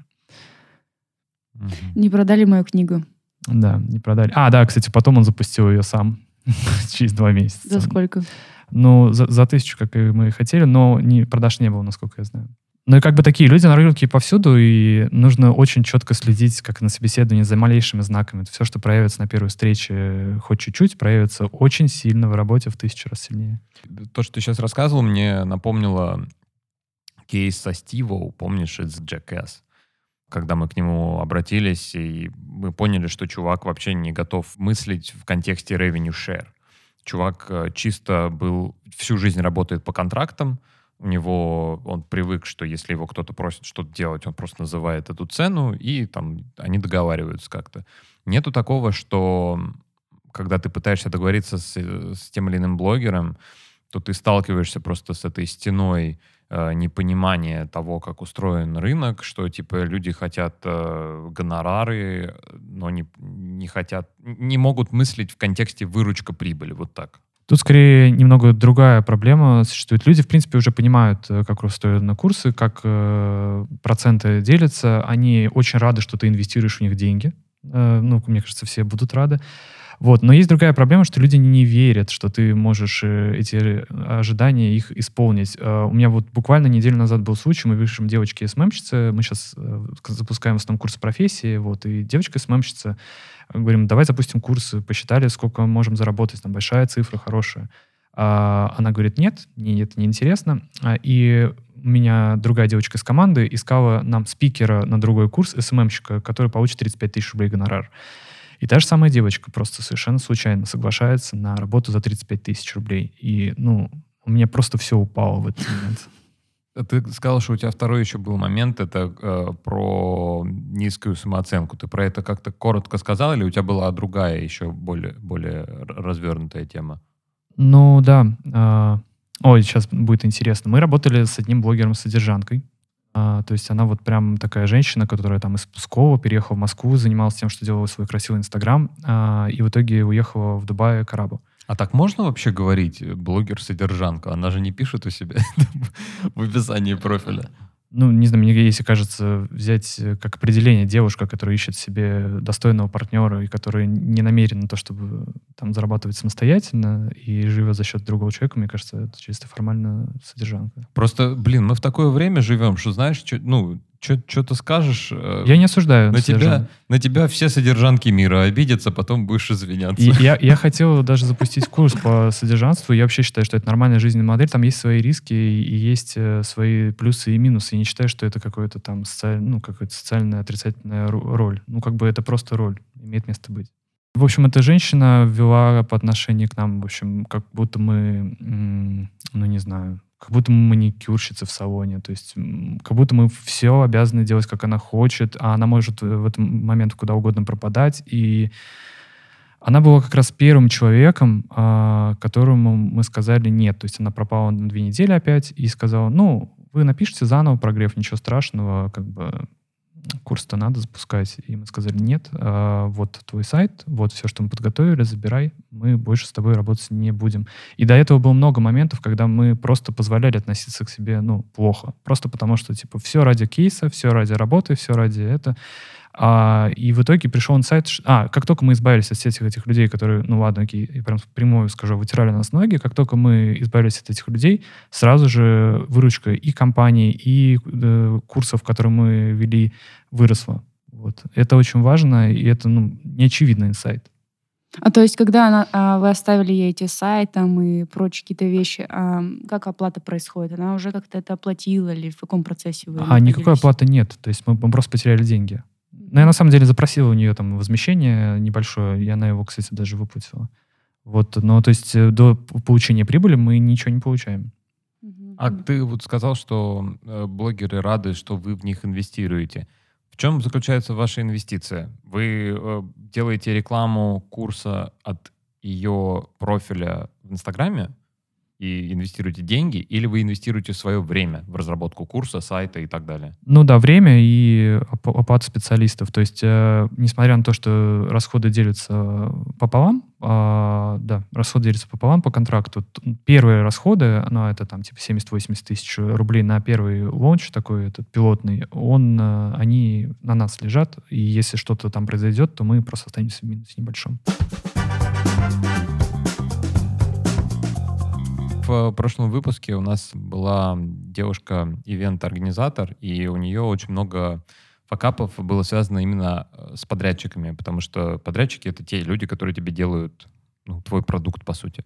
Не продали мою книгу. Да, не продали. А, да, кстати, потом он запустил ее сам [laughs] через два месяца. За сколько? Ну, за, за тысячу, как и мы хотели, но не, продаж не было, насколько я знаю. Ну и как бы такие люди на рынке повсюду, и нужно очень четко следить, как на собеседовании, за малейшими знаками. Это все, что проявится на первой встрече хоть чуть-чуть, проявится очень сильно в работе в тысячу раз сильнее. То, что ты сейчас рассказывал, мне напомнило кейс со Стивоу, помнишь, из Jackass? когда мы к нему обратились, и мы поняли, что чувак вообще не готов мыслить в контексте revenue share. Чувак э, чисто был, всю жизнь работает по контрактам, у него, он привык, что если его кто-то просит что-то делать, он просто называет эту цену, и там они договариваются как-то. Нету такого, что когда ты пытаешься договориться с, с тем или иным блогером, то ты сталкиваешься просто с этой стеной э, непонимание того, как устроен рынок, что типа люди хотят э, гонорары, но не, не хотят, не могут мыслить в контексте выручка прибыли, вот так. Тут скорее немного другая проблема существует. Люди, в принципе, уже понимают, э, как устроены курсы, как э, проценты делятся. Они очень рады, что ты инвестируешь в них деньги. Э, ну, мне кажется, все будут рады. Вот. Но есть другая проблема, что люди не верят, что ты можешь э, эти э, ожидания их исполнить. Э, у меня вот буквально неделю назад был случай, мы пишем девочке СММщице, мы сейчас запускаем в основном курс профессии, вот, и девочка СММщица, говорим, давай запустим курс, посчитали, сколько можем заработать, там большая цифра, хорошая. А она говорит, нет, мне это неинтересно. А, и у меня другая девочка из команды искала нам спикера на другой курс, СММщика, который получит 35 тысяч рублей гонорар. И та же самая девочка просто совершенно случайно соглашается на работу за 35 тысяч рублей. И, ну, у меня просто все упало в этот момент. А ты сказал, что у тебя второй еще был момент, это э, про низкую самооценку. Ты про это как-то коротко сказал, или у тебя была другая еще более, более развернутая тема? Ну да. Э, ой, сейчас будет интересно. Мы работали с одним блогером-содержанкой. А, то есть она вот прям такая женщина, которая там из Пскова переехала в Москву, занималась тем, что делала свой красивый Инстаграм, а, и в итоге уехала в Дубай к арабу. А так можно вообще говорить блогер-содержанка? Она же не пишет у себя [laughs] в описании профиля ну, не знаю, мне если кажется, взять э, как определение девушка, которая ищет себе достойного партнера и которая не намерена на то, чтобы там зарабатывать самостоятельно и живет за счет другого человека, мне кажется, это чисто формально содержанка. Просто, блин, мы в такое время живем, что, знаешь, чё, ну, что ты скажешь... Э, я не осуждаю. На тебя, на тебя все содержанки мира обидятся, потом будешь извиняться. И я, я хотел даже запустить курс по содержанству. Я вообще считаю, что это нормальная жизненная модель. Там есть свои риски и есть э, свои плюсы и минусы. Я не считаю, что это какое-то там социаль, ну, какая-то социальная отрицательная роль. Ну, как бы это просто роль. Имеет место быть. В общем, эта женщина вела по отношению к нам, в общем, как будто мы, ну, не знаю, как будто мы маникюрщицы в салоне. То есть как будто мы все обязаны делать, как она хочет, а она может в этот момент куда угодно пропадать. И она была как раз первым человеком, а, которому мы сказали нет. То есть она пропала на две недели опять и сказала, ну, вы напишите заново прогрев, ничего страшного, как бы курс-то надо запускать. И мы сказали, нет, э, вот твой сайт, вот все, что мы подготовили, забирай, мы больше с тобой работать не будем. И до этого было много моментов, когда мы просто позволяли относиться к себе, ну, плохо. Просто потому что, типа, все ради кейса, все ради работы, все ради это. А, и в итоге пришел инсайт, ш- а, как только мы избавились от всех этих людей, которые, ну ладно, окей, я прям прямую скажу, вытирали нас ноги, как только мы избавились от этих людей, сразу же выручка и компании, и э, курсов, которые мы вели, выросла. Вот. Это очень важно, и это ну, неочевидный инсайт. А то есть, когда она, а, вы оставили ей эти сайты там, и прочие какие-то вещи, а, как оплата происходит? Она уже как-то это оплатила или в каком процессе вы А никакой оплаты нет. То есть мы, мы просто потеряли деньги. Но я на самом деле запросил у нее там возмещение небольшое, и она его, кстати, даже выплатила. Вот, но то есть э, до получения прибыли мы ничего не получаем. А ты вот сказал, что э, блогеры рады, что вы в них инвестируете. В чем заключается ваша инвестиция? Вы э, делаете рекламу курса от ее профиля в Инстаграме и инвестируете деньги, или вы инвестируете свое время в разработку курса, сайта и так далее? Ну да, время и оп- оплата специалистов. То есть, э, несмотря на то, что расходы делятся пополам, а, да, расходы делятся пополам по контракту. Первые расходы, ну это там типа 70-80 тысяч рублей на первый лонч такой, этот пилотный, он, э, они на нас лежат, и если что-то там произойдет, то мы просто останемся в минусе небольшом. В прошлом выпуске у нас была девушка, ивент-организатор, и у нее очень много факапов было связано именно э, с подрядчиками, потому что подрядчики — это те люди, которые тебе делают ну, твой продукт, по сути.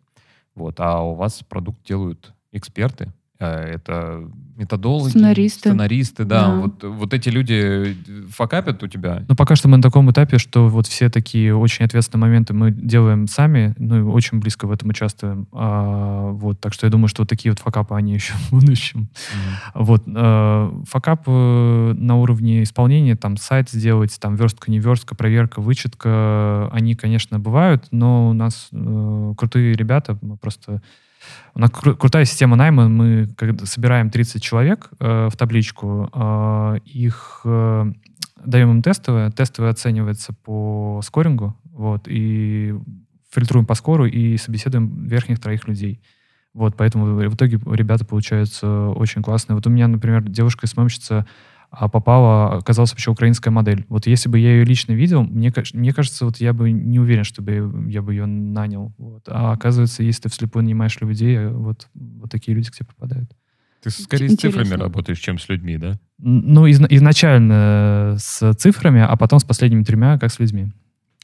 Вот. А у вас продукт делают эксперты, э, это методологи, Сценаристы. сценаристы, да. Да. Вот, вот эти люди факапят у тебя. Но пока что мы на таком этапе, что вот все такие очень ответственные моменты мы делаем сами, ну и очень близко в этом участвуем. А, вот, так что я думаю, что вот такие вот факапы, они еще в будущем. Вот, э, факап э, на уровне исполнения, там, сайт сделать, там, верстка, не верстка, проверка, вычетка, они, конечно, бывают, но у нас э, крутые ребята, мы просто... У нас кру- крутая система найма, мы когда собираем 30 человек э, в табличку, э, их э, даем им тестовое, тестовое оценивается по скорингу, вот, и фильтруем по скору и собеседуем верхних троих людей. Вот, поэтому в итоге ребята получаются очень классные. Вот у меня, например, девушка-СММщица а, попала, оказалась вообще украинская модель. Вот если бы я ее лично видел, мне, мне кажется, вот я бы не уверен, чтобы я бы ее нанял. Вот. А оказывается, если ты вслепую нанимаешь людей, вот, вот такие люди к тебе попадают. Ты скорее с Интересно. цифрами работаешь, чем с людьми, да? Ну, изна- изначально с цифрами, а потом с последними тремя, как с людьми.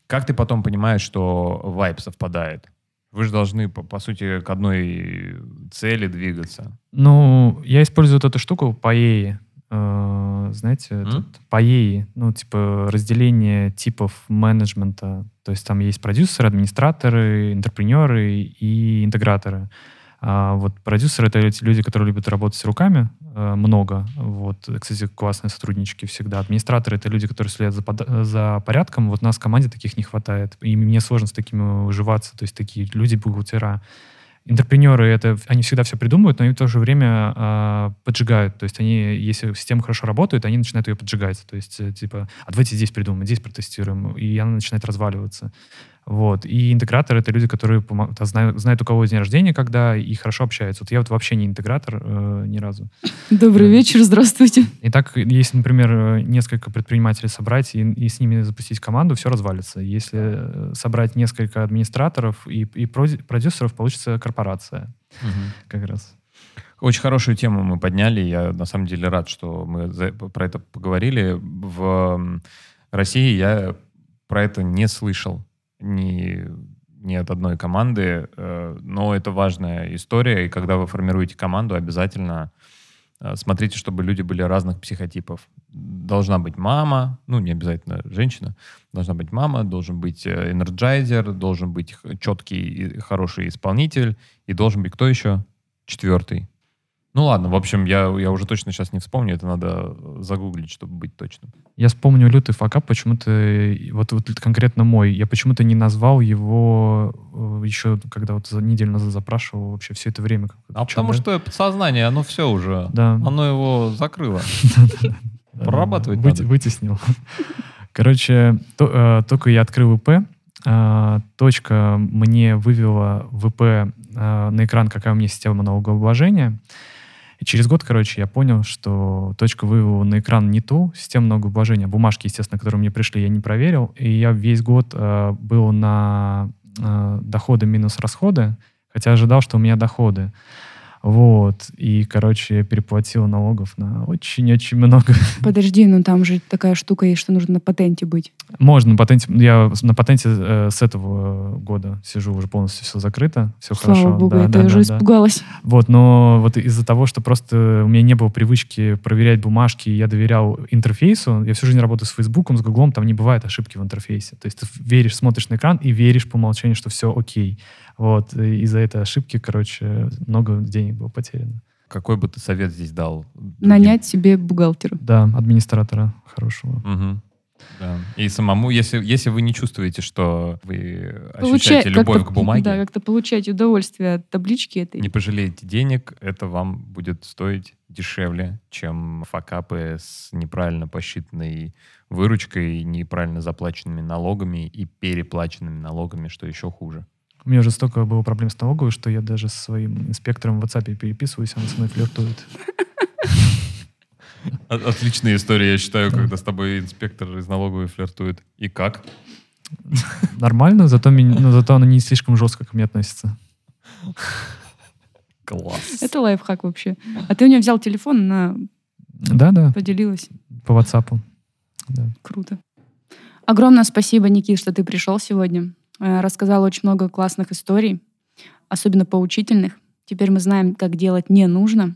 Как ты потом понимаешь, что вайп совпадает? Вы же должны, по, по сути, к одной цели двигаться. Ну, я использую вот эту штуку PAEI. Э, знаете, этот PAEI, ну, типа разделение типов менеджмента. То есть там есть продюсеры, администраторы, интерпренеры и интеграторы. А вот продюсеры — это люди, которые любят работать руками, э, много. Вот, кстати, классные сотруднички всегда. Администраторы — это люди, которые следят за, пода- за порядком. Вот нас в команде таких не хватает. И мне сложно с такими уживаться. То есть такие люди бухгалтера. Интерпренеры это они всегда все придумывают, но они в то же время а, поджигают. То есть они, если система хорошо работает, они начинают ее поджигать. То есть э, типа, а давайте здесь придумаем, здесь протестируем, и она начинает разваливаться. Вот. И интеграторы это люди, которые да, знают, знают, у кого день рождения, когда, и хорошо общаются. Вот я вот вообще не интегратор э, ни разу. Добрый Да. вечер, здравствуйте. И так, если, например, э, несколько предпринимателей собрать и, и с ними запустить команду, все развалится. Если э, собрать несколько администраторов и, и продюсеров, получится корпорация как раз. Очень хорошую тему мы подняли. Я на самом деле рад, что мы за- про это поговорили. В России я про это не слышал ни, ни от одной команды, э, но это важная история. И когда вы формируете команду, обязательно э, смотрите, чтобы люди были разных психотипов. Должна быть мама, ну не обязательно женщина, должна быть мама, должен быть э, энерджайзер, должен быть четкий и хороший исполнитель, и должен быть кто еще? Четвертый. Ну ладно, в общем, я, я уже точно сейчас не вспомню, это надо э, загуглить, чтобы быть точным. Я вспомню лютый факап, почему-то, вот, вот конкретно мой, я почему-то не назвал его э, еще, когда вот за неделю назад запрашивал вообще все это время. А чё, потому да? что подсознание, оно все уже, Да. оно его закрыло. [laughs] Прорабатывать надо. Вытеснил. [laughs] Короче, э, только я открыл э, точка мне вывела ВП на экран, какая у меня система налогообложения. И через год, короче, я понял, что точка вывода на экран не ту, система многообложения. Бумажки, естественно, которые мне пришли, я не проверил. И я весь год э, был на э, доходы минус расходы, хотя ожидал, что у меня доходы. Вот. И, короче, переплатил налогов на очень-очень много. [laughs] Подожди, ну там же такая штука есть, что нужно на патенте быть. Можно на патенте. Я на патенте э, с этого года сижу, уже полностью все закрыто, все Слава хорошо. богу, Да, я да, уже да. испугалась. Вот, но вот из-за того, что просто у меня не было привычки проверять бумажки, я доверял интерфейсу, я всю жизнь работаю с Фейсбуком, с Гуглом, там не бывает ошибки в интерфейсе. То есть ты веришь, смотришь на экран и веришь по умолчанию, что все окей. Вот, из-за этой ошибки, короче, много денег было потеряно. Какой бы ты совет здесь дал? другим? Нанять себе бухгалтера. Да, администратора хорошего. Мгм. Да. И самому, если, если вы не чувствуете, что вы Получай- ощущаете любовь как-то- к бумаге, Да, как-то получать удовольствие от таблички этой. не пожалеете денег, это вам будет стоить дешевле, чем факапы с неправильно посчитанной выручкой, неправильно заплаченными налогами и переплаченными налогами, что еще хуже. У меня уже столько было проблем с налоговой, что я даже со своим инспектором в WhatsApp переписываюсь, он со мной флиртует. Отличная история, я считаю, когда с тобой инспектор из налоговой флиртует. И как? Нормально, зато, меня- но зато она не слишком жестко ко мне относится. Класс. Это лайфхак вообще. А ты у нее взял телефон, она Да-да, поделилась. по WhatsApp. Да. Круто. Огромное спасибо, Никит, что ты пришел сегодня. Э, Рассказал очень много классных историй, особенно поучительных. Теперь мы знаем, как делать не нужно.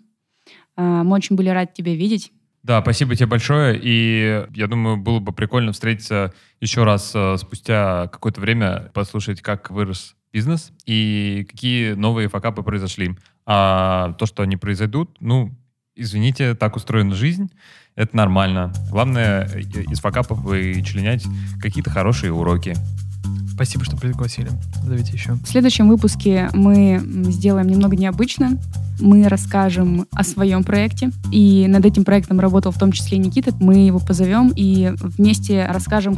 Э, Мы очень были рады тебя видеть. Да, спасибо тебе большое. И я думаю, было бы прикольно встретиться еще раз э, спустя какое-то время, послушать, как вырос бизнес и какие новые факапы произошли. А то, что они произойдут, ну, извините, так устроена жизнь, это нормально. Главное из факапов вычленять какие-то хорошие уроки. Спасибо, что пригласили. Зовите еще. В следующем выпуске мы сделаем немного необычно. Мы расскажем о своем проекте. И над этим проектом работал в том числе Никита. Мы его позовем и вместе расскажем